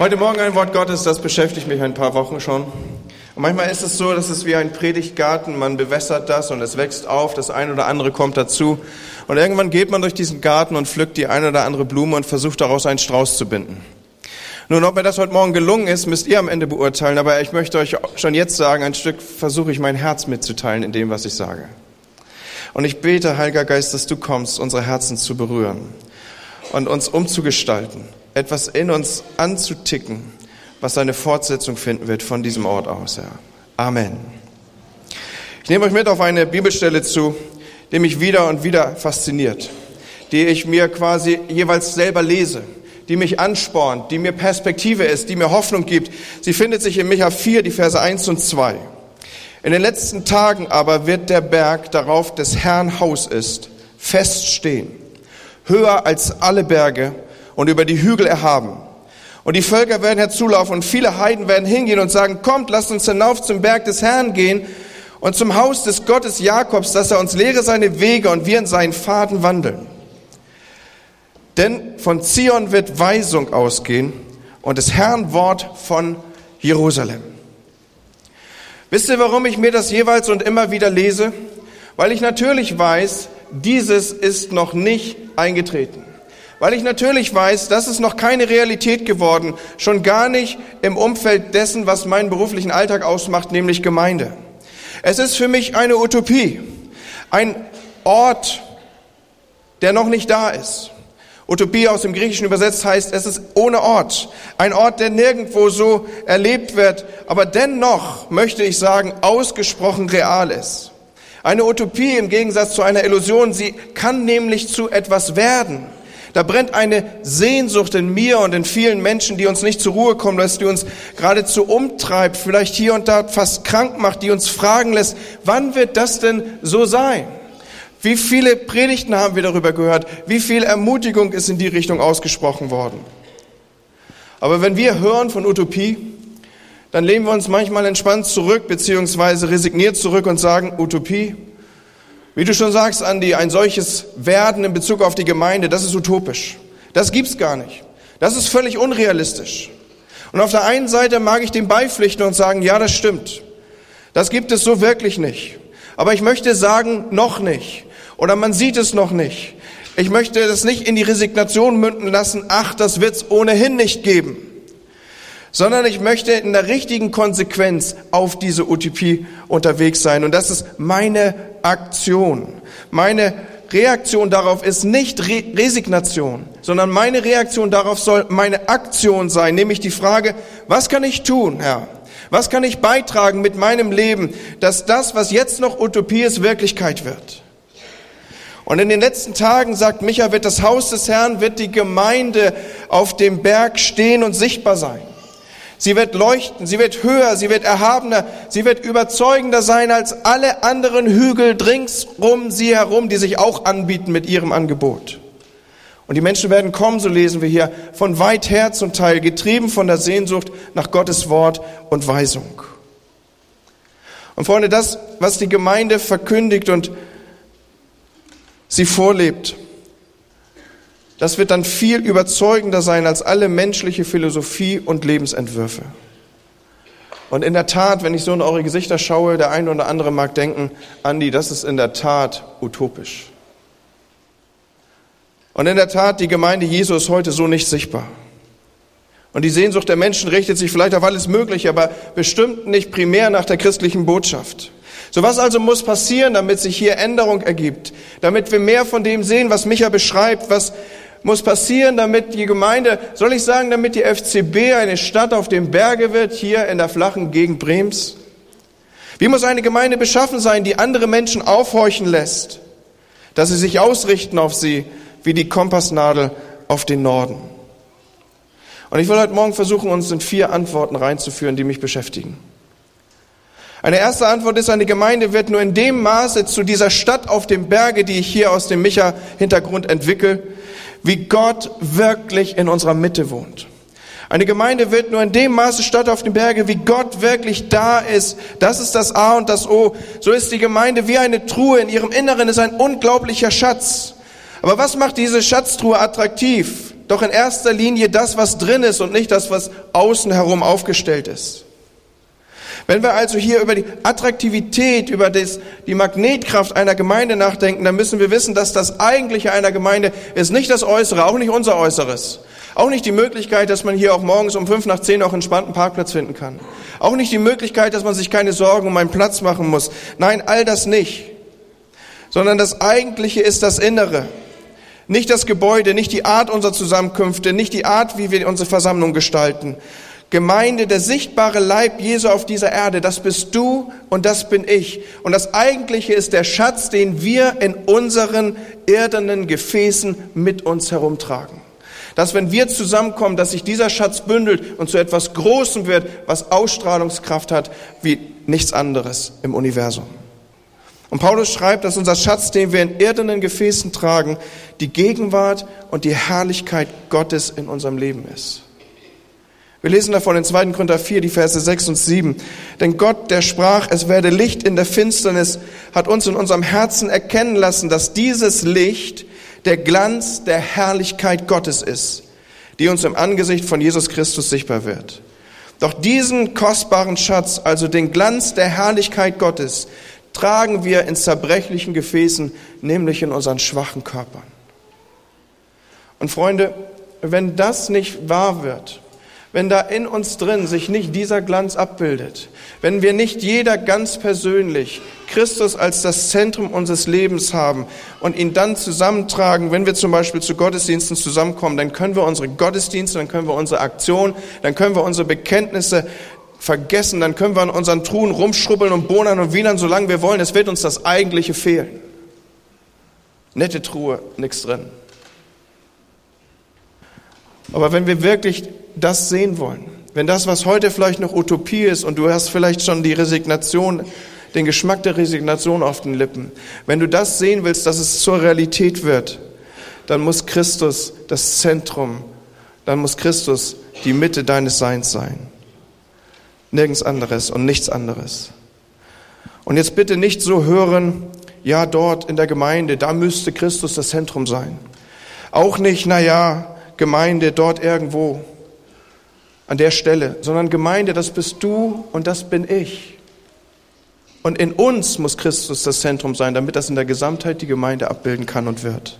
Heute Morgen ein Wort Gottes, das beschäftigt mich ein paar Wochen schon. Und manchmal ist es so, dass es wie ein Predigtgarten, man bewässert das und es wächst auf, das eine oder andere kommt dazu. Und irgendwann geht man durch diesen Garten und pflückt die eine oder andere Blume und versucht daraus einen Strauß zu binden. Nun, ob mir das heute Morgen gelungen ist, müsst ihr am Ende beurteilen, aber ich möchte euch schon jetzt sagen, ein Stück versuche ich mein Herz mitzuteilen in dem, was ich sage. Und ich bete, Heiliger Geist, dass du kommst, unsere Herzen zu berühren und uns umzugestalten etwas in uns anzuticken, was seine Fortsetzung finden wird von diesem Ort aus, Herr. Amen. Ich nehme euch mit auf eine Bibelstelle zu, die mich wieder und wieder fasziniert, die ich mir quasi jeweils selber lese, die mich anspornt, die mir Perspektive ist, die mir Hoffnung gibt. Sie findet sich in Micha 4, die Verse 1 und 2. In den letzten Tagen aber wird der Berg, darauf des Herrn Haus ist, feststehen, höher als alle Berge und über die Hügel erhaben. Und die Völker werden herzulaufen und viele Heiden werden hingehen und sagen, kommt, lasst uns hinauf zum Berg des Herrn gehen und zum Haus des Gottes Jakobs, dass er uns lehre seine Wege und wir in seinen Pfaden wandeln. Denn von Zion wird Weisung ausgehen und des Herrn Wort von Jerusalem. Wisst ihr, warum ich mir das jeweils und immer wieder lese? Weil ich natürlich weiß, dieses ist noch nicht eingetreten. Weil ich natürlich weiß, das ist noch keine Realität geworden, schon gar nicht im Umfeld dessen, was meinen beruflichen Alltag ausmacht, nämlich Gemeinde. Es ist für mich eine Utopie, ein Ort, der noch nicht da ist. Utopie aus dem Griechischen übersetzt heißt, es ist ohne Ort. Ein Ort, der nirgendwo so erlebt wird, aber dennoch, möchte ich sagen, ausgesprochen real ist. Eine Utopie im Gegensatz zu einer Illusion, sie kann nämlich zu etwas werden. Da brennt eine Sehnsucht in mir und in vielen Menschen, die uns nicht zur Ruhe kommen lässt, die uns geradezu umtreibt, vielleicht hier und da fast krank macht, die uns fragen lässt, wann wird das denn so sein? Wie viele Predigten haben wir darüber gehört? Wie viel Ermutigung ist in die Richtung ausgesprochen worden? Aber wenn wir hören von Utopie, dann lehnen wir uns manchmal entspannt zurück, beziehungsweise resigniert zurück und sagen, Utopie, wie du schon sagst, Andi, ein solches Werden in Bezug auf die Gemeinde, das ist utopisch. Das gibt's gar nicht. Das ist völlig unrealistisch. Und auf der einen Seite mag ich dem beipflichten und sagen, ja, das stimmt. Das gibt es so wirklich nicht. Aber ich möchte sagen, noch nicht. Oder man sieht es noch nicht. Ich möchte das nicht in die Resignation münden lassen, ach, das wird's ohnehin nicht geben sondern ich möchte in der richtigen Konsequenz auf diese Utopie unterwegs sein. Und das ist meine Aktion. Meine Reaktion darauf ist nicht Re Resignation, sondern meine Reaktion darauf soll meine Aktion sein, nämlich die Frage, was kann ich tun, Herr? Was kann ich beitragen mit meinem Leben, dass das, was jetzt noch Utopie ist, Wirklichkeit wird? Und in den letzten Tagen, sagt Micha, wird das Haus des Herrn, wird die Gemeinde auf dem Berg stehen und sichtbar sein. Sie wird leuchten, sie wird höher, sie wird erhabener, sie wird überzeugender sein als alle anderen Hügel ringsrum sie herum, die sich auch anbieten mit ihrem Angebot. Und die Menschen werden kommen, so lesen wir hier, von weit her zum Teil, getrieben von der Sehnsucht nach Gottes Wort und Weisung. Und Freunde, das, was die Gemeinde verkündigt und sie vorlebt, das wird dann viel überzeugender sein als alle menschliche Philosophie und Lebensentwürfe. Und in der Tat, wenn ich so in eure Gesichter schaue, der eine oder andere mag denken, Andi, das ist in der Tat utopisch. Und in der Tat, die Gemeinde Jesu ist heute so nicht sichtbar. Und die Sehnsucht der Menschen richtet sich vielleicht auf alles Mögliche, aber bestimmt nicht primär nach der christlichen Botschaft. So was also muss passieren, damit sich hier Änderung ergibt, damit wir mehr von dem sehen, was Micha beschreibt, was muss passieren, damit die Gemeinde, soll ich sagen, damit die FCB eine Stadt auf dem Berge wird, hier in der flachen Gegend Brems? Wie muss eine Gemeinde beschaffen sein, die andere Menschen aufhorchen lässt, dass sie sich ausrichten auf sie, wie die Kompassnadel auf den Norden? Und ich will heute Morgen versuchen, uns in vier Antworten reinzuführen, die mich beschäftigen. Eine erste Antwort ist, eine Gemeinde wird nur in dem Maße zu dieser Stadt auf dem Berge, die ich hier aus dem Micha-Hintergrund entwickle, wie Gott wirklich in unserer Mitte wohnt. Eine Gemeinde wird nur in dem Maße statt auf den Berge, wie Gott wirklich da ist. Das ist das A und das O. So ist die Gemeinde wie eine Truhe. In ihrem Inneren ist ein unglaublicher Schatz. Aber was macht diese Schatztruhe attraktiv? doch in erster Linie das, was drin ist und nicht das, was außen herum aufgestellt ist. Wenn wir also hier über die Attraktivität, über das, die Magnetkraft einer Gemeinde nachdenken, dann müssen wir wissen, dass das eigentliche einer Gemeinde ist nicht das Äußere, auch nicht unser Äußeres. Auch nicht die Möglichkeit, dass man hier auch morgens um fünf nach zehn auch entspannten Parkplatz finden kann. Auch nicht die Möglichkeit, dass man sich keine Sorgen um einen Platz machen muss. Nein, all das nicht. Sondern das Eigentliche ist das Innere. Nicht das Gebäude, nicht die Art unserer Zusammenkünfte, nicht die Art, wie wir unsere Versammlung gestalten. Gemeinde, der sichtbare Leib Jesu auf dieser Erde, das bist du und das bin ich. Und das Eigentliche ist der Schatz, den wir in unseren irdenen Gefäßen mit uns herumtragen dass wenn wir zusammenkommen, dass sich dieser Schatz bündelt und zu etwas Großem wird, was Ausstrahlungskraft hat wie nichts anderes im Universum. Und Paulus schreibt, dass unser Schatz, den wir in irdenen Gefäßen tragen, die Gegenwart und die Herrlichkeit Gottes in unserem Leben ist. Wir lesen davon in 2. Korinther 4, die Verse 6 und 7. Denn Gott, der sprach, es werde Licht in der Finsternis, hat uns in unserem Herzen erkennen lassen, dass dieses Licht der Glanz der Herrlichkeit Gottes ist, die uns im Angesicht von Jesus Christus sichtbar wird. Doch diesen kostbaren Schatz, also den Glanz der Herrlichkeit Gottes, tragen wir in zerbrechlichen Gefäßen, nämlich in unseren schwachen Körpern. Und Freunde, wenn das nicht wahr wird, wenn da in uns drin sich nicht dieser Glanz abbildet, wenn wir nicht jeder ganz persönlich Christus als das Zentrum unseres Lebens haben und ihn dann zusammentragen, wenn wir zum Beispiel zu Gottesdiensten zusammenkommen, dann können wir unsere Gottesdienste, dann können wir unsere Aktion, dann können wir unsere Bekenntnisse vergessen, dann können wir an unseren Truhen rumschrubbeln und bohnern und wienern, solange wir wollen. Es wird uns das Eigentliche fehlen. Nette Truhe, nichts drin. Aber wenn wir wirklich das sehen wollen, wenn das, was heute vielleicht noch Utopie ist und du hast vielleicht schon die Resignation, den Geschmack der Resignation auf den Lippen, wenn du das sehen willst, dass es zur Realität wird, dann muss Christus das Zentrum, dann muss Christus die Mitte deines Seins sein. Nirgends anderes und nichts anderes. Und jetzt bitte nicht so hören, ja, dort in der Gemeinde, da müsste Christus das Zentrum sein. Auch nicht, na ja, Gemeinde dort irgendwo an der Stelle, sondern Gemeinde, das bist du und das bin ich. Und in uns muss Christus das Zentrum sein, damit das in der Gesamtheit die Gemeinde abbilden kann und wird.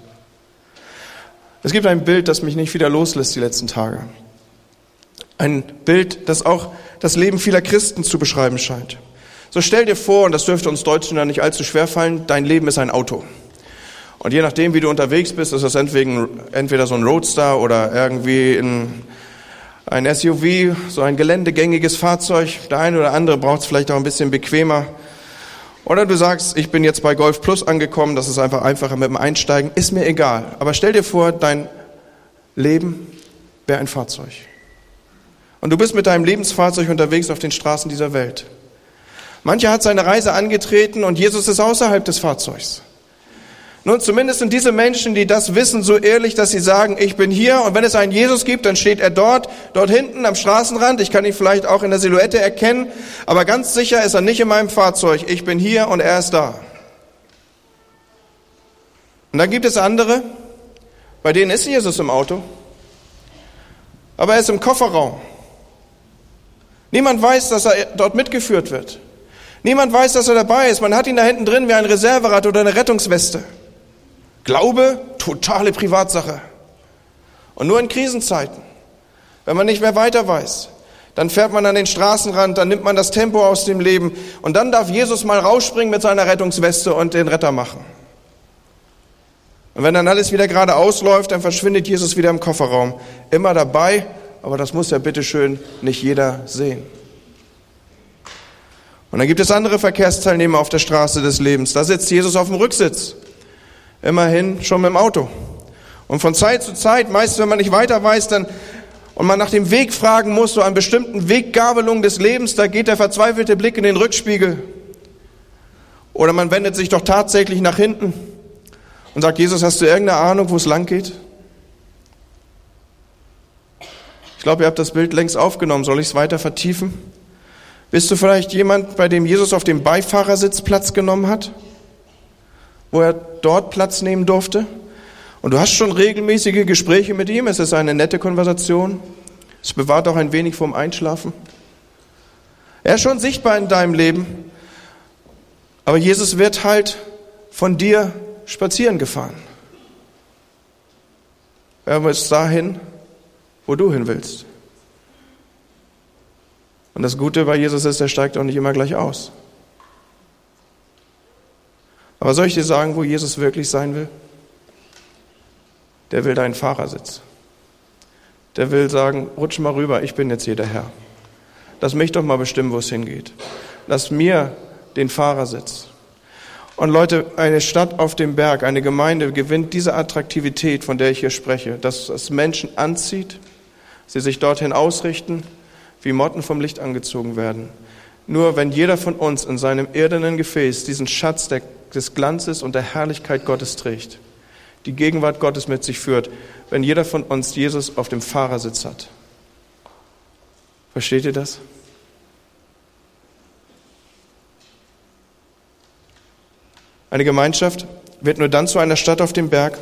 Es gibt ein Bild, das mich nicht wieder loslässt die letzten Tage. Ein Bild, das auch das Leben vieler Christen zu beschreiben scheint. So stell dir vor, und das dürfte uns Deutschen ja nicht allzu schwer fallen, dein Leben ist ein Auto. Und je nachdem, wie du unterwegs bist, ist das entweder so ein Roadster oder irgendwie ein, ein SUV, so ein geländegängiges Fahrzeug. Der eine oder andere braucht es vielleicht auch ein bisschen bequemer. Oder du sagst, ich bin jetzt bei Golf Plus angekommen, das ist einfach einfacher mit dem Einsteigen. Ist mir egal. Aber stell dir vor, dein Leben wäre ein Fahrzeug. Und du bist mit deinem Lebensfahrzeug unterwegs auf den Straßen dieser Welt. Mancher hat seine Reise angetreten und Jesus ist außerhalb des Fahrzeugs. Nun, zumindest sind diese Menschen, die das wissen, so ehrlich, dass sie sagen, ich bin hier und wenn es einen Jesus gibt, dann steht er dort, dort hinten am Straßenrand. Ich kann ihn vielleicht auch in der Silhouette erkennen, aber ganz sicher ist er nicht in meinem Fahrzeug. Ich bin hier und er ist da. Und dann gibt es andere, bei denen ist Jesus im Auto, aber er ist im Kofferraum. Niemand weiß, dass er dort mitgeführt wird. Niemand weiß, dass er dabei ist. Man hat ihn da hinten drin wie ein Reserverad oder eine Rettungsweste. Glaube, totale Privatsache. Und nur in Krisenzeiten, wenn man nicht mehr weiter weiß, dann fährt man an den Straßenrand, dann nimmt man das Tempo aus dem Leben und dann darf Jesus mal rausspringen mit seiner Rettungsweste und den Retter machen. Und wenn dann alles wieder gerade ausläuft, dann verschwindet Jesus wieder im Kofferraum. Immer dabei, aber das muss ja bitteschön nicht jeder sehen. Und dann gibt es andere Verkehrsteilnehmer auf der Straße des Lebens. Da sitzt Jesus auf dem Rücksitz immerhin schon mit dem Auto. Und von Zeit zu Zeit, meist wenn man nicht weiter weiß, dann und man nach dem Weg fragen muss, so an bestimmten Weggabelungen des Lebens, da geht der verzweifelte Blick in den Rückspiegel. Oder man wendet sich doch tatsächlich nach hinten und sagt, Jesus, hast du irgendeine Ahnung, wo es lang geht? Ich glaube, ihr habt das Bild längst aufgenommen. Soll ich es weiter vertiefen? Bist du vielleicht jemand, bei dem Jesus auf dem Beifahrersitz Platz genommen hat? Wo er dort Platz nehmen durfte. Und du hast schon regelmäßige Gespräche mit ihm. Es ist eine nette Konversation. Es bewahrt auch ein wenig vom Einschlafen. Er ist schon sichtbar in deinem Leben. Aber Jesus wird halt von dir spazieren gefahren. Er muss dahin, wo du hin willst. Und das Gute bei Jesus ist, er steigt auch nicht immer gleich aus. Aber soll ich dir sagen, wo Jesus wirklich sein will? Der will deinen Fahrersitz. Der will sagen, rutsch mal rüber, ich bin jetzt hier der Herr. Lass mich doch mal bestimmen, wo es hingeht. Lass mir den Fahrersitz. Und Leute, eine Stadt auf dem Berg, eine Gemeinde gewinnt diese Attraktivität, von der ich hier spreche, dass es Menschen anzieht, sie sich dorthin ausrichten, wie Motten vom Licht angezogen werden. Nur wenn jeder von uns in seinem irdenen Gefäß diesen Schatz des Glanzes und der Herrlichkeit Gottes trägt, die Gegenwart Gottes mit sich führt, wenn jeder von uns Jesus auf dem Fahrersitz hat. Versteht ihr das? Eine Gemeinschaft wird nur dann zu einer Stadt auf dem Berg,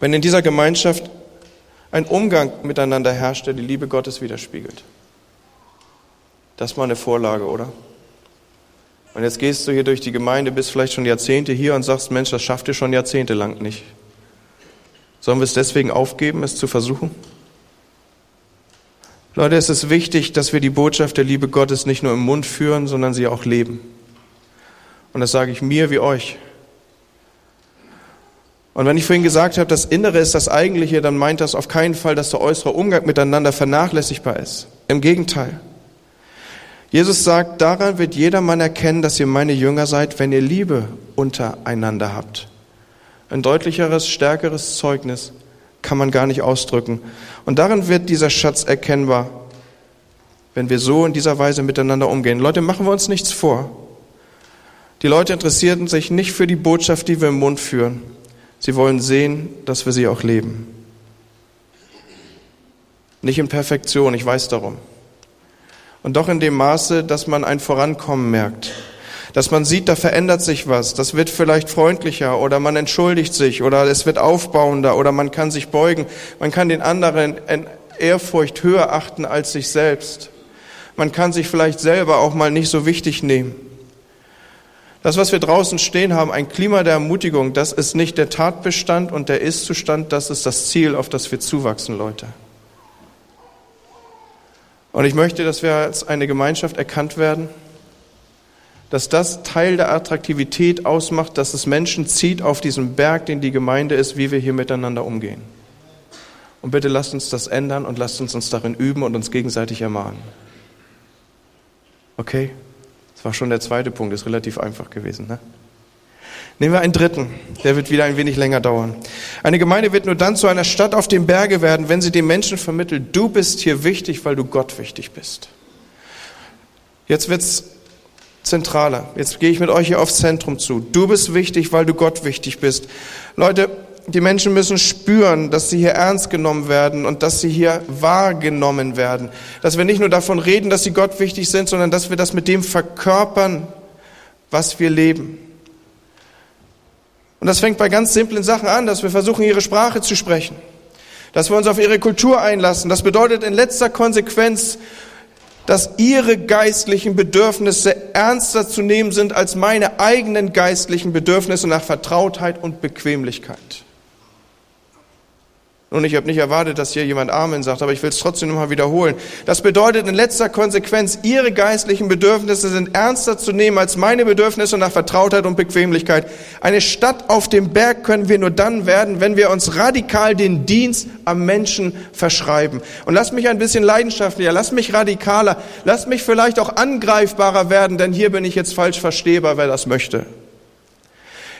wenn in dieser Gemeinschaft ein Umgang miteinander herrscht, der die Liebe Gottes widerspiegelt. Das ist mal eine Vorlage, oder? Und jetzt gehst du hier durch die Gemeinde, bist vielleicht schon Jahrzehnte hier und sagst, Mensch, das schafft ihr schon jahrzehntelang nicht. Sollen wir es deswegen aufgeben, es zu versuchen? Leute, es ist wichtig, dass wir die Botschaft der Liebe Gottes nicht nur im Mund führen, sondern sie auch leben. Und das sage ich mir wie euch. Und wenn ich vorhin gesagt habe, das Innere ist das Eigentliche, dann meint das auf keinen Fall, dass der äußere Umgang miteinander vernachlässigbar ist. Im Gegenteil. Jesus sagt, daran wird jedermann erkennen, dass ihr meine Jünger seid, wenn ihr Liebe untereinander habt. Ein deutlicheres, stärkeres Zeugnis kann man gar nicht ausdrücken. Und darin wird dieser Schatz erkennbar, wenn wir so in dieser Weise miteinander umgehen. Leute, machen wir uns nichts vor. Die Leute interessierten sich nicht für die Botschaft, die wir im Mund führen. Sie wollen sehen, dass wir sie auch leben. Nicht in Perfektion, ich weiß darum. Und doch in dem Maße, dass man ein Vorankommen merkt. Dass man sieht, da verändert sich was. Das wird vielleicht freundlicher oder man entschuldigt sich oder es wird aufbauender oder man kann sich beugen. Man kann den anderen in Ehrfurcht höher achten als sich selbst. Man kann sich vielleicht selber auch mal nicht so wichtig nehmen. Das, was wir draußen stehen haben, ein Klima der Ermutigung, das ist nicht der Tatbestand und der Ist-Zustand, das ist das Ziel, auf das wir zuwachsen, Leute. Und ich möchte, dass wir als eine Gemeinschaft erkannt werden, dass das Teil der Attraktivität ausmacht, dass es Menschen zieht auf diesem Berg, den die Gemeinde ist, wie wir hier miteinander umgehen. Und bitte lasst uns das ändern und lasst uns uns darin üben und uns gegenseitig ermahnen. Okay? Das war schon der zweite Punkt, ist relativ einfach gewesen. Ne? Nehmen wir einen dritten, der wird wieder ein wenig länger dauern. Eine Gemeinde wird nur dann zu einer Stadt auf dem Berge werden, wenn sie den Menschen vermittelt, du bist hier wichtig, weil du Gott wichtig bist. Jetzt wird's zentraler. Jetzt gehe ich mit euch hier aufs Zentrum zu. Du bist wichtig, weil du Gott wichtig bist. Leute, die Menschen müssen spüren, dass sie hier ernst genommen werden und dass sie hier wahrgenommen werden. Dass wir nicht nur davon reden, dass sie Gott wichtig sind, sondern dass wir das mit dem verkörpern, was wir leben. Und das fängt bei ganz simplen Sachen an, dass wir versuchen, ihre Sprache zu sprechen. Dass wir uns auf ihre Kultur einlassen. Das bedeutet in letzter Konsequenz, dass ihre geistlichen Bedürfnisse ernster zu nehmen sind als meine eigenen geistlichen Bedürfnisse nach Vertrautheit und Bequemlichkeit. Und ich habe nicht erwartet, dass hier jemand Amen sagt, aber ich will es trotzdem nochmal wiederholen. Das bedeutet in letzter Konsequenz, Ihre geistlichen Bedürfnisse sind ernster zu nehmen als meine Bedürfnisse nach Vertrautheit und Bequemlichkeit. Eine Stadt auf dem Berg können wir nur dann werden, wenn wir uns radikal den Dienst am Menschen verschreiben. Und lass mich ein bisschen leidenschaftlicher, lass mich radikaler, lass mich vielleicht auch angreifbarer werden, denn hier bin ich jetzt falsch verstehbar, wer das möchte.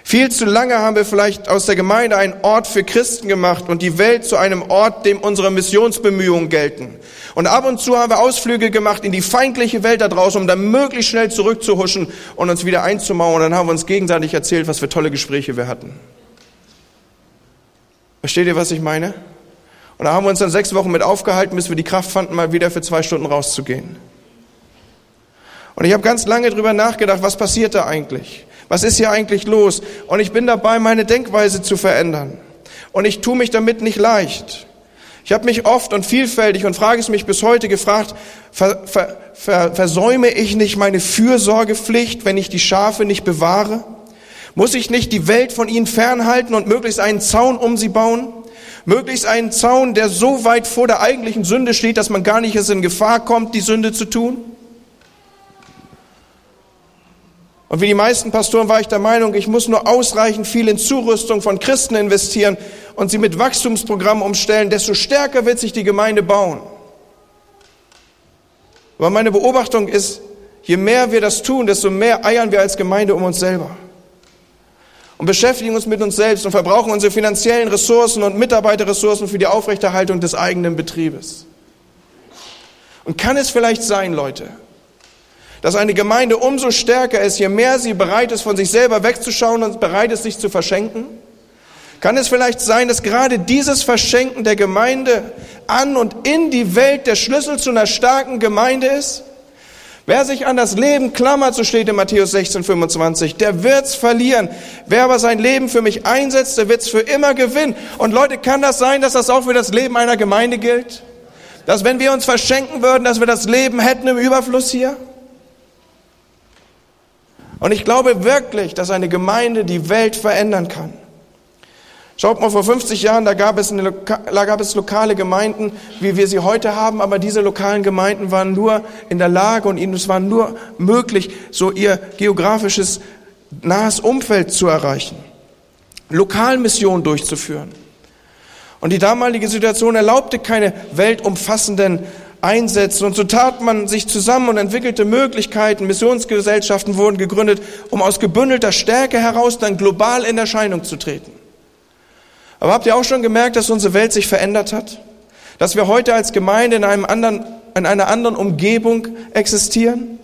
Viel zu lange haben wir vielleicht aus der Gemeinde einen Ort für Christen gemacht und die Welt zu einem Ort, dem unsere Missionsbemühungen gelten. Und ab und zu haben wir Ausflüge gemacht in die feindliche Welt da draußen, um dann möglichst schnell zurückzuhuschen und uns wieder einzumauern. Und dann haben wir uns gegenseitig erzählt, was für tolle Gespräche wir hatten. Versteht ihr, was ich meine? Und da haben wir uns dann sechs Wochen mit aufgehalten, bis wir die Kraft fanden, mal wieder für zwei Stunden rauszugehen. Und ich habe ganz lange drüber nachgedacht, was passiert da eigentlich? Was ist hier eigentlich los? Und ich bin dabei, meine Denkweise zu verändern. und ich tue mich damit nicht leicht. Ich habe mich oft und vielfältig und frage es mich bis heute gefragt, ver, ver, ver, versäume ich nicht meine Fürsorgepflicht, wenn ich die Schafe nicht bewahre? Muss ich nicht die Welt von ihnen fernhalten und möglichst einen Zaun um sie bauen? Möglichst einen Zaun, der so weit vor der eigentlichen Sünde steht, dass man gar nicht erst in Gefahr kommt, die Sünde zu tun? Und wie die meisten Pastoren war ich der Meinung, ich muss nur ausreichend viel in Zurüstung von Christen investieren und sie mit Wachstumsprogrammen umstellen, desto stärker wird sich die Gemeinde bauen. Aber meine Beobachtung ist, je mehr wir das tun, desto mehr eiern wir als Gemeinde um uns selber und beschäftigen uns mit uns selbst und verbrauchen unsere finanziellen Ressourcen und Mitarbeiterressourcen für die Aufrechterhaltung des eigenen Betriebes. Und kann es vielleicht sein, Leute, dass eine Gemeinde umso stärker ist, je mehr sie bereit ist, von sich selber wegzuschauen und bereit ist, sich zu verschenken? Kann es vielleicht sein, dass gerade dieses Verschenken der Gemeinde an und in die Welt der Schlüssel zu einer starken Gemeinde ist? Wer sich an das Leben klammert, so steht in Matthäus 16, 25, der wird's verlieren. Wer aber sein Leben für mich einsetzt, der wird's für immer gewinnen. Und Leute, kann das sein, dass das auch für das Leben einer Gemeinde gilt? Dass wenn wir uns verschenken würden, dass wir das Leben hätten im Überfluss hier? Und ich glaube wirklich, dass eine Gemeinde die Welt verändern kann. Schaut mal, vor 50 Jahren, da gab, es eine, da gab es lokale Gemeinden, wie wir sie heute haben, aber diese lokalen Gemeinden waren nur in der Lage und ihnen es war nur möglich, so ihr geografisches nahes Umfeld zu erreichen, Lokalmissionen durchzuführen. Und die damalige Situation erlaubte keine weltumfassenden Einsätze. Und so tat man sich zusammen und entwickelte Möglichkeiten. Missionsgesellschaften wurden gegründet, um aus gebündelter Stärke heraus dann global in Erscheinung zu treten. Aber habt ihr auch schon gemerkt, dass unsere Welt sich verändert hat? Dass wir heute als Gemeinde in, einem anderen, in einer anderen Umgebung existieren?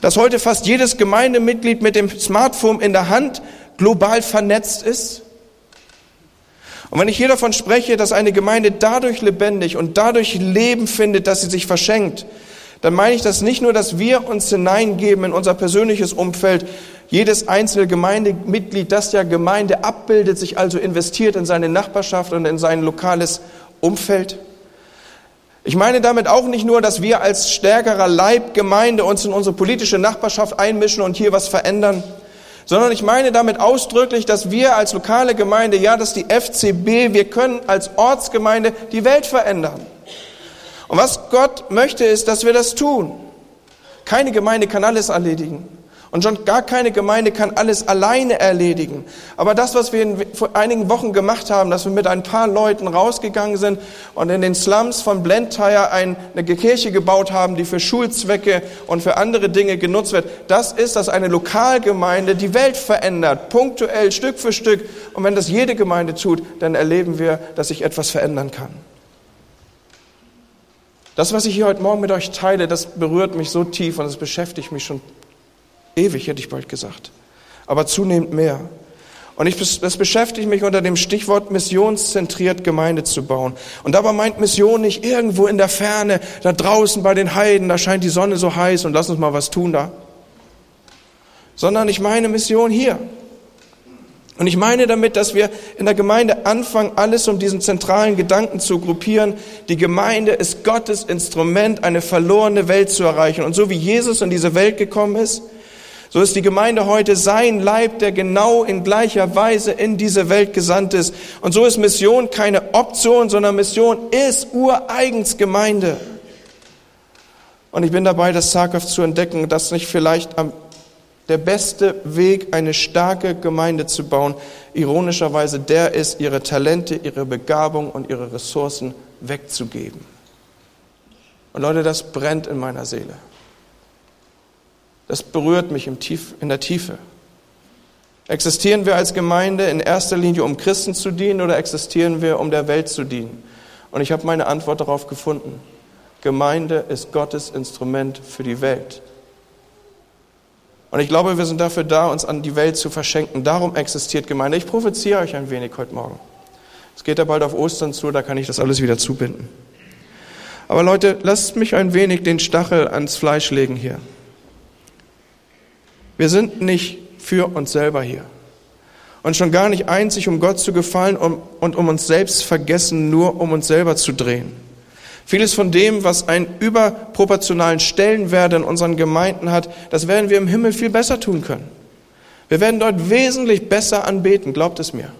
Dass heute fast jedes Gemeindemitglied mit dem Smartphone in der Hand global vernetzt ist? Und wenn ich hier davon spreche, dass eine Gemeinde dadurch lebendig und dadurch Leben findet, dass sie sich verschenkt, dann meine ich das nicht nur, dass wir uns hineingeben in unser persönliches Umfeld, jedes einzelne Gemeindemitglied, das ja Gemeinde abbildet, sich also investiert in seine Nachbarschaft und in sein lokales Umfeld. Ich meine damit auch nicht nur, dass wir als stärkerer Leib Gemeinde uns in unsere politische Nachbarschaft einmischen und hier was verändern, sondern ich meine damit ausdrücklich, dass wir als lokale Gemeinde, ja, dass die FCB, wir können als Ortsgemeinde die Welt verändern. Und was Gott möchte, ist, dass wir das tun. Keine Gemeinde kann alles erledigen. Und schon gar keine Gemeinde kann alles alleine erledigen. Aber das, was wir vor einigen Wochen gemacht haben, dass wir mit ein paar Leuten rausgegangen sind und in den Slums von Blantyre eine Kirche gebaut haben, die für Schulzwecke und für andere Dinge genutzt wird, das ist, dass eine Lokalgemeinde die Welt verändert, punktuell, Stück für Stück. Und wenn das jede Gemeinde tut, dann erleben wir, dass sich etwas verändern kann. Das, was ich hier heute Morgen mit euch teile, das berührt mich so tief und es beschäftigt mich schon Ewig, hätte ich bald gesagt. Aber zunehmend mehr. Und ich, das beschäftigt mich unter dem Stichwort missionszentriert Gemeinde zu bauen. Und dabei meint Mission nicht irgendwo in der Ferne, da draußen bei den Heiden, da scheint die Sonne so heiß und lass uns mal was tun da. Sondern ich meine Mission hier. Und ich meine damit, dass wir in der Gemeinde anfangen, alles um diesen zentralen Gedanken zu gruppieren. Die Gemeinde ist Gottes Instrument, eine verlorene Welt zu erreichen. Und so wie Jesus in diese Welt gekommen ist, so ist die Gemeinde heute sein Leib, der genau in gleicher Weise in diese Welt gesandt ist. Und so ist Mission keine Option, sondern Mission ist ureigens Gemeinde. Und ich bin dabei, das zaghaft zu entdecken, dass nicht vielleicht am, der beste Weg, eine starke Gemeinde zu bauen, ironischerweise der ist, ihre Talente, ihre Begabung und ihre Ressourcen wegzugeben. Und Leute, das brennt in meiner Seele. Das berührt mich in der Tiefe. Existieren wir als Gemeinde in erster Linie, um Christen zu dienen oder existieren wir, um der Welt zu dienen? Und ich habe meine Antwort darauf gefunden. Gemeinde ist Gottes Instrument für die Welt. Und ich glaube, wir sind dafür da, uns an die Welt zu verschenken. Darum existiert Gemeinde. Ich provoziere euch ein wenig heute Morgen. Es geht ja bald auf Ostern zu, da kann ich das alles wieder zubinden. Aber Leute, lasst mich ein wenig den Stachel ans Fleisch legen hier. Wir sind nicht für uns selber hier. Und schon gar nicht einzig, um Gott zu gefallen und um uns selbst vergessen, nur um uns selber zu drehen. Vieles von dem, was einen überproportionalen Stellenwert in unseren Gemeinden hat, das werden wir im Himmel viel besser tun können. Wir werden dort wesentlich besser anbeten, glaubt es mir.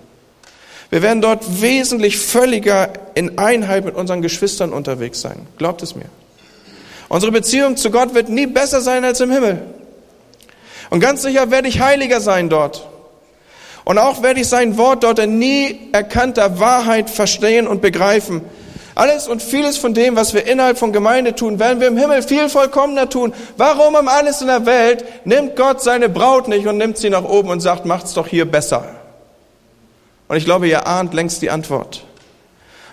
Wir werden dort wesentlich völliger in Einheit mit unseren Geschwistern unterwegs sein, glaubt es mir. Unsere Beziehung zu Gott wird nie besser sein als im Himmel. Und ganz sicher werde ich heiliger sein dort. Und auch werde ich sein Wort dort in nie erkannter Wahrheit verstehen und begreifen. Alles und vieles von dem, was wir innerhalb von Gemeinde tun, werden wir im Himmel viel vollkommener tun. Warum um alles in der Welt nimmt Gott seine Braut nicht und nimmt sie nach oben und sagt, macht's doch hier besser? Und ich glaube, ihr ahnt längst die Antwort.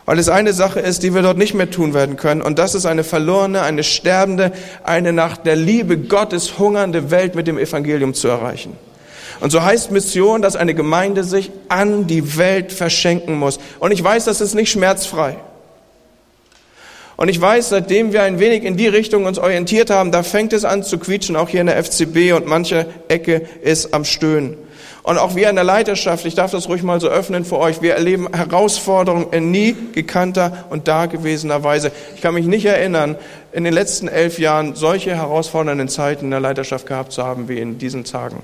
Weil es eine Sache ist, die wir dort nicht mehr tun werden können. Und das ist eine verlorene, eine sterbende, eine nach der Liebe Gottes hungernde Welt mit dem Evangelium zu erreichen. Und so heißt Mission, dass eine Gemeinde sich an die Welt verschenken muss. Und ich weiß, das ist nicht schmerzfrei. Und ich weiß, seitdem wir ein wenig in die Richtung uns orientiert haben, da fängt es an zu quietschen, auch hier in der FCB und manche Ecke ist am Stöhnen. Und auch wir in der Leiterschaft, ich darf das ruhig mal so öffnen für euch, wir erleben Herausforderungen in nie gekannter und dagewesener Weise. Ich kann mich nicht erinnern, in den letzten elf Jahren solche herausfordernden Zeiten in der Leiterschaft gehabt zu haben wie in diesen Tagen.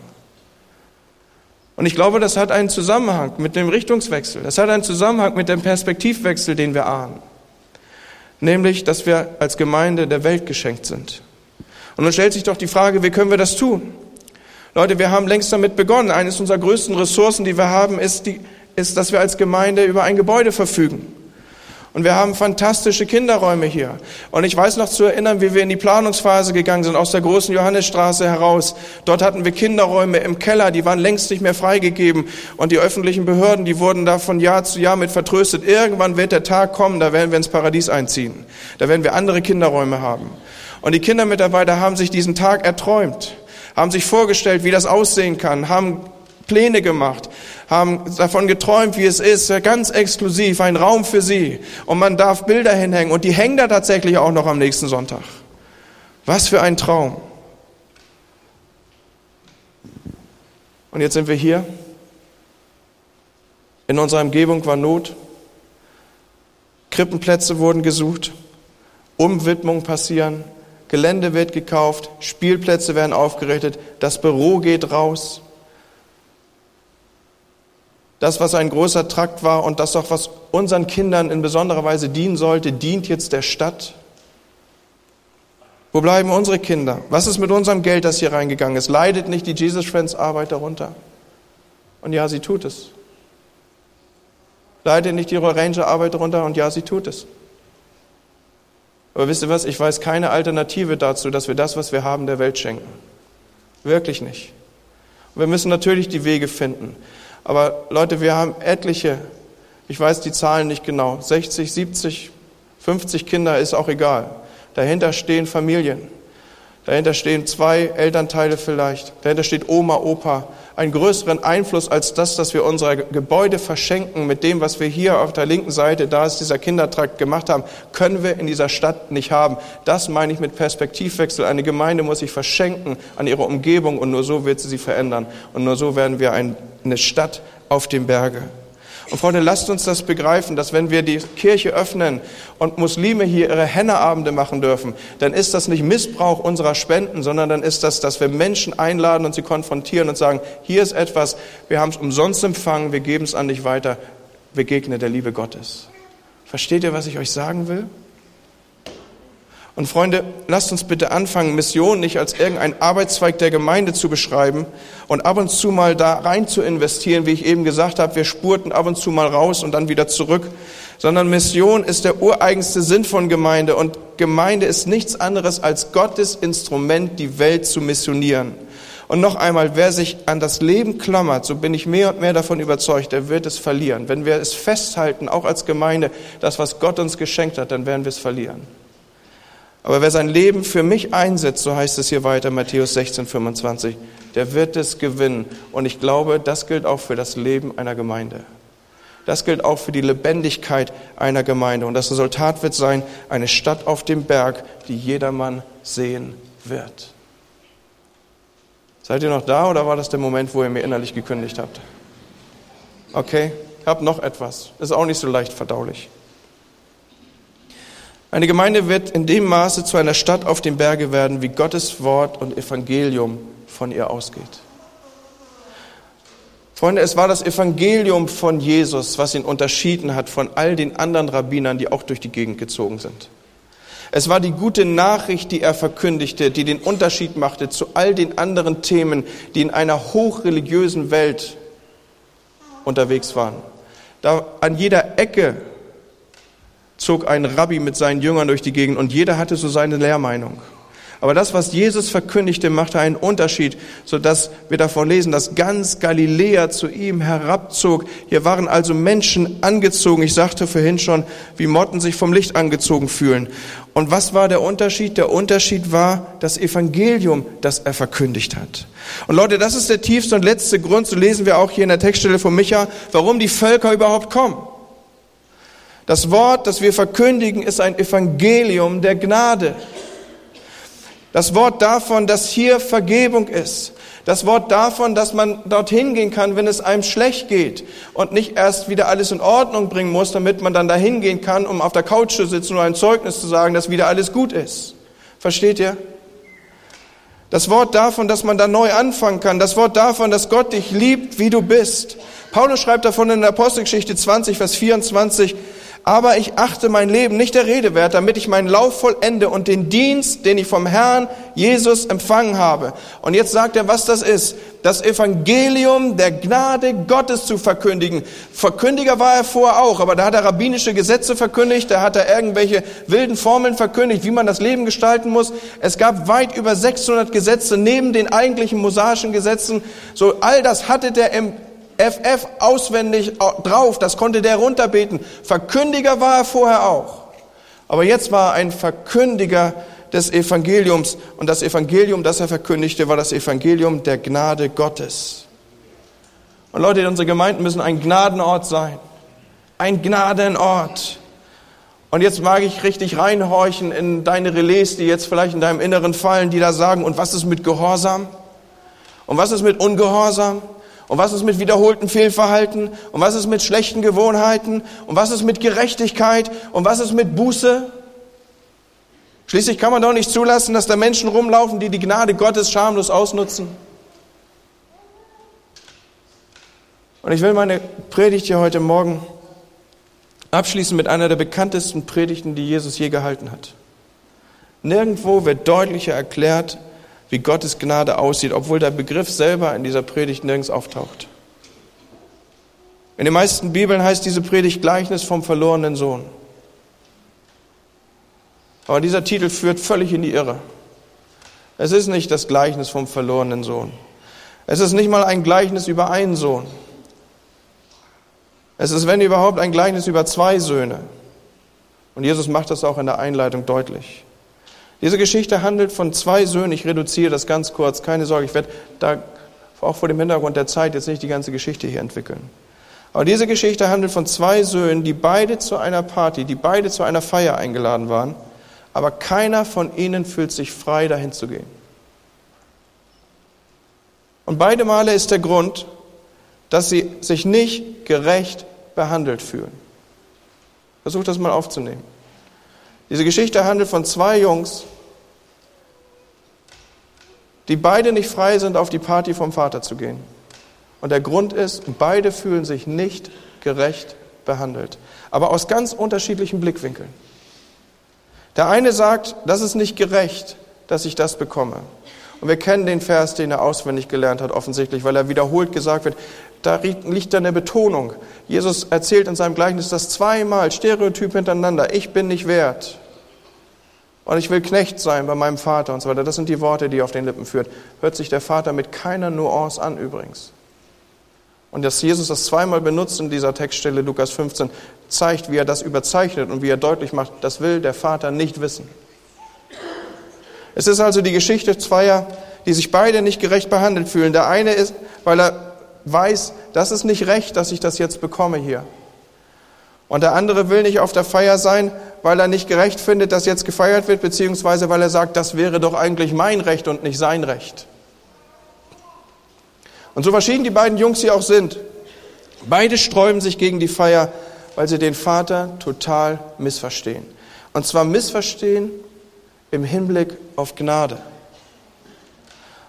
Und ich glaube, das hat einen Zusammenhang mit dem Richtungswechsel. Das hat einen Zusammenhang mit dem Perspektivwechsel, den wir ahnen. Nämlich, dass wir als Gemeinde der Welt geschenkt sind. Und nun stellt sich doch die Frage, wie können wir das tun? Leute, wir haben längst damit begonnen. Eines unserer größten Ressourcen, die wir haben, ist, die, ist, dass wir als Gemeinde über ein Gebäude verfügen. Und wir haben fantastische Kinderräume hier. Und ich weiß noch zu erinnern, wie wir in die Planungsphase gegangen sind, aus der großen Johannesstraße heraus. Dort hatten wir Kinderräume im Keller, die waren längst nicht mehr freigegeben. Und die öffentlichen Behörden, die wurden da von Jahr zu Jahr mit vertröstet. Irgendwann wird der Tag kommen, da werden wir ins Paradies einziehen. Da werden wir andere Kinderräume haben. Und die Kindermitarbeiter haben sich diesen Tag erträumt, haben sich vorgestellt, wie das aussehen kann, haben Pläne gemacht, haben davon geträumt, wie es ist, ganz exklusiv, ein Raum für sie. Und man darf Bilder hinhängen und die hängen da tatsächlich auch noch am nächsten Sonntag. Was für ein Traum. Und jetzt sind wir hier. In unserer Umgebung war Not. Krippenplätze wurden gesucht. Umwidmungen passieren. Gelände wird gekauft. Spielplätze werden aufgerichtet. Das Büro geht raus. Das, was ein großer Trakt war und das auch, was unseren Kindern in besonderer Weise dienen sollte, dient jetzt der Stadt. Wo bleiben unsere Kinder? Was ist mit unserem Geld, das hier reingegangen ist? Leidet nicht die Jesus Friends Arbeit darunter? Und ja, sie tut es. Leidet nicht die Ranger Arbeit darunter? Und ja, sie tut es. Aber wisst ihr was? Ich weiß keine Alternative dazu, dass wir das, was wir haben, der Welt schenken. Wirklich nicht. Und wir müssen natürlich die Wege finden. Aber Leute, wir haben etliche, ich weiß die Zahlen nicht genau, 60, 70, 50 Kinder ist auch egal. Dahinter stehen Familien. Dahinter stehen zwei Elternteile vielleicht. Dahinter steht Oma, Opa. Einen größeren Einfluss als das, dass wir unsere Gebäude verschenken mit dem, was wir hier auf der linken Seite, da ist dieser Kindertrakt gemacht haben, können wir in dieser Stadt nicht haben. Das meine ich mit Perspektivwechsel. Eine Gemeinde muss sich verschenken an ihre Umgebung und nur so wird sie sie verändern. Und nur so werden wir eine Stadt auf dem Berge. Und Freunde, lasst uns das begreifen, dass wenn wir die Kirche öffnen und Muslime hier ihre Henneabende machen dürfen, dann ist das nicht Missbrauch unserer Spenden, sondern dann ist das, dass wir Menschen einladen und sie konfrontieren und sagen, hier ist etwas, wir haben es umsonst empfangen, wir geben es an dich weiter, begegne der Liebe Gottes. Versteht ihr, was ich euch sagen will? Und Freunde, lasst uns bitte anfangen, Mission nicht als irgendein Arbeitszweig der Gemeinde zu beschreiben und ab und zu mal da rein zu investieren, wie ich eben gesagt habe, wir spurten ab und zu mal raus und dann wieder zurück, sondern Mission ist der ureigenste Sinn von Gemeinde und Gemeinde ist nichts anderes als Gottes Instrument, die Welt zu missionieren. Und noch einmal, wer sich an das Leben klammert, so bin ich mehr und mehr davon überzeugt, der wird es verlieren. Wenn wir es festhalten, auch als Gemeinde, das, was Gott uns geschenkt hat, dann werden wir es verlieren. Aber wer sein Leben für mich einsetzt, so heißt es hier weiter, Matthäus 16, 25, der wird es gewinnen. Und ich glaube, das gilt auch für das Leben einer Gemeinde. Das gilt auch für die Lebendigkeit einer Gemeinde. Und das Resultat wird sein, eine Stadt auf dem Berg, die jedermann sehen wird. Seid ihr noch da oder war das der Moment, wo ihr mir innerlich gekündigt habt? Okay, habe noch etwas. Ist auch nicht so leicht verdaulich. Eine Gemeinde wird in dem Maße zu einer Stadt auf dem Berge werden, wie Gottes Wort und Evangelium von ihr ausgeht. Freunde, es war das Evangelium von Jesus, was ihn unterschieden hat von all den anderen Rabbinern, die auch durch die Gegend gezogen sind. Es war die gute Nachricht, die er verkündigte, die den Unterschied machte zu all den anderen Themen, die in einer hochreligiösen Welt unterwegs waren. Da an jeder Ecke zog ein Rabbi mit seinen Jüngern durch die Gegend und jeder hatte so seine Lehrmeinung. Aber das, was Jesus verkündigte, machte einen Unterschied, so dass wir davon lesen, dass ganz Galiläa zu ihm herabzog. Hier waren also Menschen angezogen. Ich sagte vorhin schon, wie Motten sich vom Licht angezogen fühlen. Und was war der Unterschied? Der Unterschied war das Evangelium, das er verkündigt hat. Und Leute, das ist der tiefste und letzte Grund, so lesen wir auch hier in der Textstelle von Micha, warum die Völker überhaupt kommen. Das Wort, das wir verkündigen, ist ein Evangelium der Gnade. Das Wort davon, dass hier Vergebung ist. Das Wort davon, dass man dorthin gehen kann, wenn es einem schlecht geht und nicht erst wieder alles in Ordnung bringen muss, damit man dann dahin gehen kann, um auf der Couch zu sitzen und ein Zeugnis zu sagen, dass wieder alles gut ist. Versteht ihr? Das Wort davon, dass man da neu anfangen kann. Das Wort davon, dass Gott dich liebt, wie du bist. Paulus schreibt davon in der Apostelgeschichte 20, Vers 24, aber ich achte mein Leben nicht der Rede wert, damit ich meinen Lauf vollende und den Dienst, den ich vom Herrn Jesus empfangen habe. Und jetzt sagt er, was das ist. Das Evangelium der Gnade Gottes zu verkündigen. Verkündiger war er vorher auch, aber da hat er rabbinische Gesetze verkündigt, da hat er irgendwelche wilden Formeln verkündigt, wie man das Leben gestalten muss. Es gab weit über 600 Gesetze neben den eigentlichen mosaischen Gesetzen. So all das hatte der im FF auswendig drauf, das konnte der runterbeten. Verkündiger war er vorher auch. Aber jetzt war er ein Verkündiger des Evangeliums. Und das Evangelium, das er verkündigte, war das Evangelium der Gnade Gottes. Und Leute, unsere Gemeinden müssen ein Gnadenort sein. Ein Gnadenort. Und jetzt mag ich richtig reinhorchen in deine Relais, die jetzt vielleicht in deinem Inneren fallen, die da sagen, und was ist mit Gehorsam? Und was ist mit Ungehorsam? Und was ist mit wiederholten Fehlverhalten? Und was ist mit schlechten Gewohnheiten? Und was ist mit Gerechtigkeit? Und was ist mit Buße? Schließlich kann man doch nicht zulassen, dass da Menschen rumlaufen, die die Gnade Gottes schamlos ausnutzen. Und ich will meine Predigt hier heute Morgen abschließen mit einer der bekanntesten Predigten, die Jesus je gehalten hat. Nirgendwo wird deutlicher erklärt, wie Gottes Gnade aussieht, obwohl der Begriff selber in dieser Predigt nirgends auftaucht. In den meisten Bibeln heißt diese Predigt Gleichnis vom verlorenen Sohn. Aber dieser Titel führt völlig in die Irre. Es ist nicht das Gleichnis vom verlorenen Sohn. Es ist nicht mal ein Gleichnis über einen Sohn. Es ist, wenn überhaupt, ein Gleichnis über zwei Söhne. Und Jesus macht das auch in der Einleitung deutlich. Diese Geschichte handelt von zwei Söhnen. Ich reduziere das ganz kurz. Keine Sorge, ich werde da auch vor dem Hintergrund der Zeit jetzt nicht die ganze Geschichte hier entwickeln. Aber diese Geschichte handelt von zwei Söhnen, die beide zu einer Party, die beide zu einer Feier eingeladen waren, aber keiner von ihnen fühlt sich frei, dahin zu gehen. Und beide Male ist der Grund, dass sie sich nicht gerecht behandelt fühlen. Versucht das mal aufzunehmen. Diese Geschichte handelt von zwei Jungs, die beide nicht frei sind, auf die Party vom Vater zu gehen. Und der Grund ist, beide fühlen sich nicht gerecht behandelt, aber aus ganz unterschiedlichen Blickwinkeln. Der eine sagt, das ist nicht gerecht, dass ich das bekomme. Und wir kennen den Vers, den er auswendig gelernt hat, offensichtlich, weil er wiederholt gesagt wird, da liegt eine Betonung. Jesus erzählt in seinem Gleichnis das zweimal, Stereotyp hintereinander, ich bin nicht wert. Und ich will Knecht sein bei meinem Vater und so weiter. Das sind die Worte, die er auf den Lippen führt. Hört sich der Vater mit keiner Nuance an übrigens. Und dass Jesus das zweimal benutzt in dieser Textstelle, Lukas 15, zeigt, wie er das überzeichnet und wie er deutlich macht, das will der Vater nicht wissen. Es ist also die Geschichte zweier, die sich beide nicht gerecht behandelt fühlen. Der eine ist, weil er weiß, das ist nicht recht, dass ich das jetzt bekomme hier. Und der andere will nicht auf der Feier sein, weil er nicht gerecht findet, dass jetzt gefeiert wird, beziehungsweise weil er sagt, das wäre doch eigentlich mein Recht und nicht sein Recht. Und so verschieden die beiden Jungs hier auch sind, Beide sträuben sich gegen die Feier, weil sie den Vater total missverstehen. Und zwar missverstehen im Hinblick auf Gnade.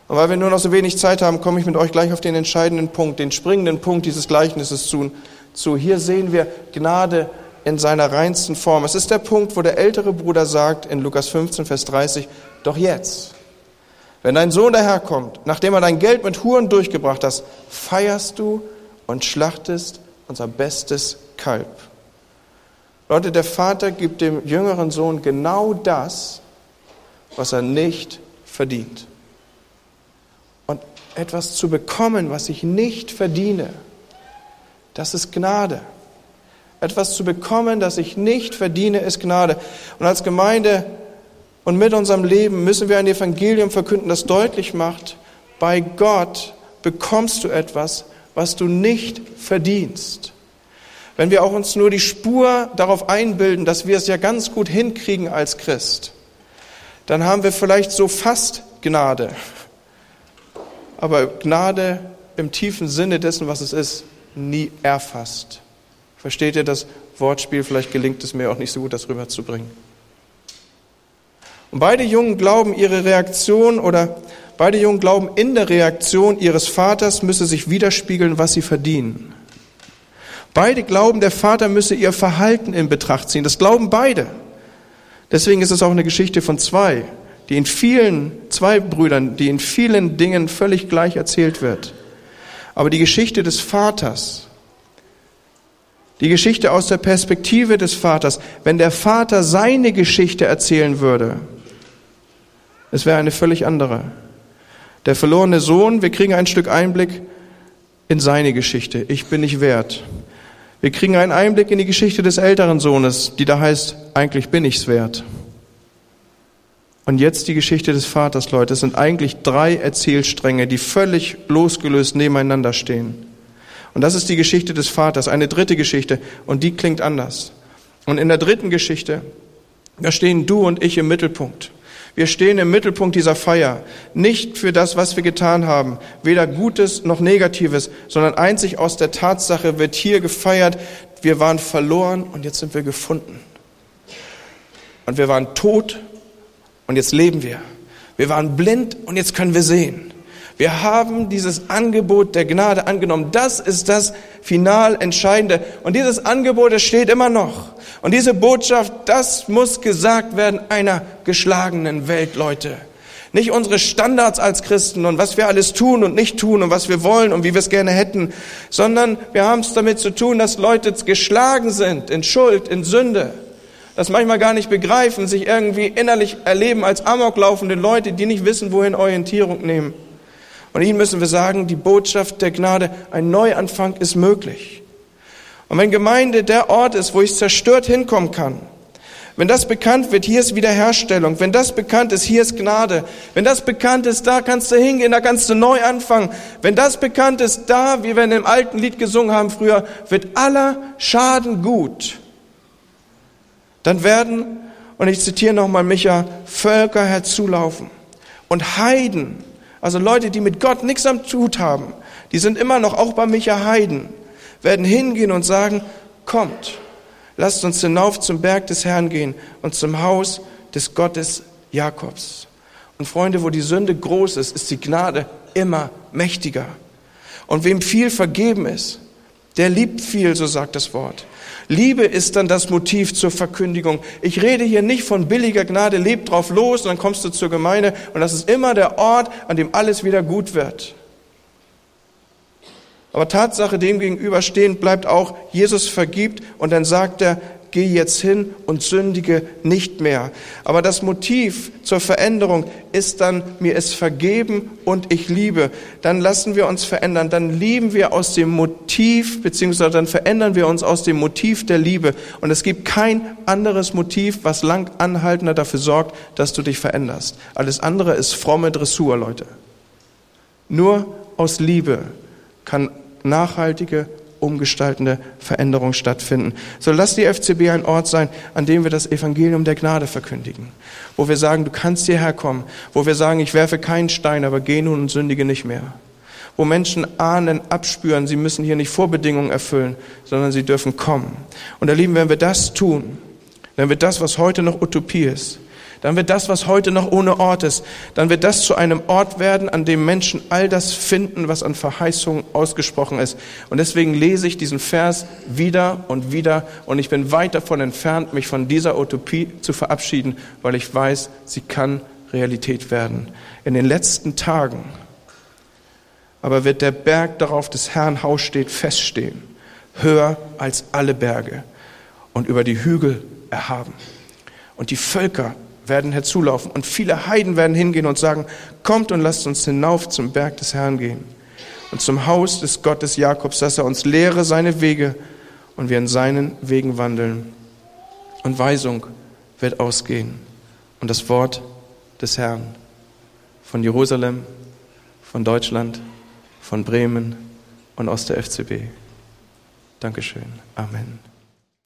Und weil wir nur noch so wenig Zeit haben, komme ich mit euch gleich auf den entscheidenden Punkt, den springenden Punkt dieses Gleichnisses zu. zu. Hier sehen wir Gnade in seiner reinsten Form. Es ist der Punkt, wo der ältere Bruder sagt in Lukas 15, Vers 30, doch jetzt, wenn dein Sohn daherkommt, nachdem er dein Geld mit Huren durchgebracht hast, feierst du und schlachtest unser bestes Kalb. Leute, der Vater gibt dem jüngeren Sohn genau das, was er nicht verdient. Etwas zu bekommen, was ich nicht verdiene, das ist Gnade. Etwas zu bekommen, das ich nicht verdiene, ist Gnade. Und als Gemeinde und mit unserem Leben müssen wir ein Evangelium verkünden, das deutlich macht, bei Gott bekommst du etwas, was du nicht verdienst. Wenn wir auch uns nur die Spur darauf einbilden, dass wir es ja ganz gut hinkriegen als Christ, dann haben wir vielleicht so fast Gnade. Aber Gnade im tiefen Sinne dessen, was es ist, nie erfasst. Versteht ihr das Wortspiel? Vielleicht gelingt es mir auch nicht so gut, das rüberzubringen. Und beide Jungen glauben, ihre Reaktion oder beide Jungen glauben, in der Reaktion ihres Vaters müsse sich widerspiegeln, was sie verdienen. Beide glauben, der Vater müsse ihr Verhalten in Betracht ziehen. Das glauben beide. Deswegen ist es auch eine Geschichte von zwei, die in vielen, zwei Brüdern, die in vielen Dingen völlig gleich erzählt wird. Aber die Geschichte des Vaters, die Geschichte aus der Perspektive des Vaters, wenn der Vater seine Geschichte erzählen würde, es wäre eine völlig andere. Der verlorene Sohn, wir kriegen ein Stück Einblick in seine Geschichte. Ich bin nicht wert. Wir kriegen einen Einblick in die Geschichte des älteren Sohnes, die da heißt, eigentlich bin ich's wert. Und jetzt die Geschichte des Vaters, Leute. Es sind eigentlich drei Erzählstränge, die völlig losgelöst nebeneinander stehen. Und das ist die Geschichte des Vaters, eine dritte Geschichte, und die klingt anders. Und in der dritten Geschichte, da stehen du und ich im Mittelpunkt. Wir stehen im Mittelpunkt dieser Feier, nicht für das, was wir getan haben, weder Gutes noch Negatives, sondern einzig aus der Tatsache wird hier gefeiert, wir waren verloren und jetzt sind wir gefunden. Und wir waren tot und jetzt leben wir. Wir waren blind und jetzt können wir sehen. Wir haben dieses Angebot der Gnade angenommen. Das ist das final Entscheidende. Und dieses Angebot, es steht immer noch. Und diese Botschaft, das muss gesagt werden einer geschlagenen Welt, Leute. Nicht unsere Standards als Christen und was wir alles tun und nicht tun und was wir wollen und wie wir es gerne hätten, sondern wir haben es damit zu tun, dass Leute geschlagen sind in Schuld, in Sünde, das manchmal gar nicht begreifen, sich irgendwie innerlich erleben als amoklaufende Leute, die nicht wissen, wohin Orientierung nehmen. Und ihnen müssen wir sagen, die Botschaft der Gnade, ein Neuanfang ist möglich. Und wenn Gemeinde der Ort ist, wo ich zerstört hinkommen kann, wenn das bekannt wird, hier ist Wiederherstellung. Wenn das bekannt ist, hier ist Gnade. Wenn das bekannt ist, da kannst du hingehen, da kannst du neu anfangen. Wenn das bekannt ist, da, wie wir in dem alten Lied gesungen haben früher, wird aller Schaden gut. Dann werden, und ich zitiere nochmal Micha, Völker herzulaufen und Heiden also Leute, die mit Gott nichts am Tut haben, die sind immer noch auch bei Micha Heiden, werden hingehen und sagen, kommt, lasst uns hinauf zum Berg des Herrn gehen und zum Haus des Gottes Jakobs. Und Freunde, wo die Sünde groß ist, ist die Gnade immer mächtiger. Und wem viel vergeben ist, der liebt viel, so sagt das Wort. Liebe ist dann das Motiv zur Verkündigung. Ich rede hier nicht von billiger Gnade, leb drauf los und dann kommst du zur Gemeinde und das ist immer der Ort, an dem alles wieder gut wird. Aber Tatsache dem gegenüberstehend bleibt auch, Jesus vergibt und dann sagt er, geh jetzt hin und sündige nicht mehr. Aber das Motiv zur Veränderung ist dann, mir ist vergeben und ich liebe. Dann lassen wir uns verändern, dann lieben wir aus dem Motiv, beziehungsweise dann verändern wir uns aus dem Motiv der Liebe. Und es gibt kein anderes Motiv, was lang anhaltender dafür sorgt, dass du dich veränderst. Alles andere ist fromme Dressur, Leute. Nur aus Liebe kann nachhaltige umgestaltende Veränderung stattfinden. So lass die FCB ein Ort sein, an dem wir das Evangelium der Gnade verkündigen. Wo wir sagen, du kannst hierher kommen. Wo wir sagen, ich werfe keinen Stein, aber geh nun und sündige nicht mehr. wo Menschen ahnen, abspüren, sie müssen hier nicht Vorbedingungen erfüllen, sondern sie dürfen kommen. Und ihr Lieben, wenn wir das tun, wenn wir das, was heute noch Utopie ist, dann wird das, was heute noch ohne Ort ist, dann wird das zu einem Ort werden, an dem Menschen all das finden, was an Verheißungen ausgesprochen ist. Und deswegen lese ich diesen Vers wieder und wieder und ich bin weit davon entfernt, mich von dieser Utopie zu verabschieden, weil ich weiß, sie kann Realität werden. In den letzten Tagen aber wird der Berg, darauf des Herrn Haus steht, feststehen, höher als alle Berge und über die Hügel erhaben. Und die Völker werden herzulaufen und viele Heiden werden hingehen und sagen, kommt und lasst uns hinauf zum Berg des Herrn gehen und zum Haus des Gottes Jakobs, dass er uns lehre seine Wege und wir in seinen Wegen wandeln. Und Weisung wird ausgehen und das Wort des Herrn von Jerusalem, von Deutschland, von Bremen und aus der FCB. Dankeschön. Amen.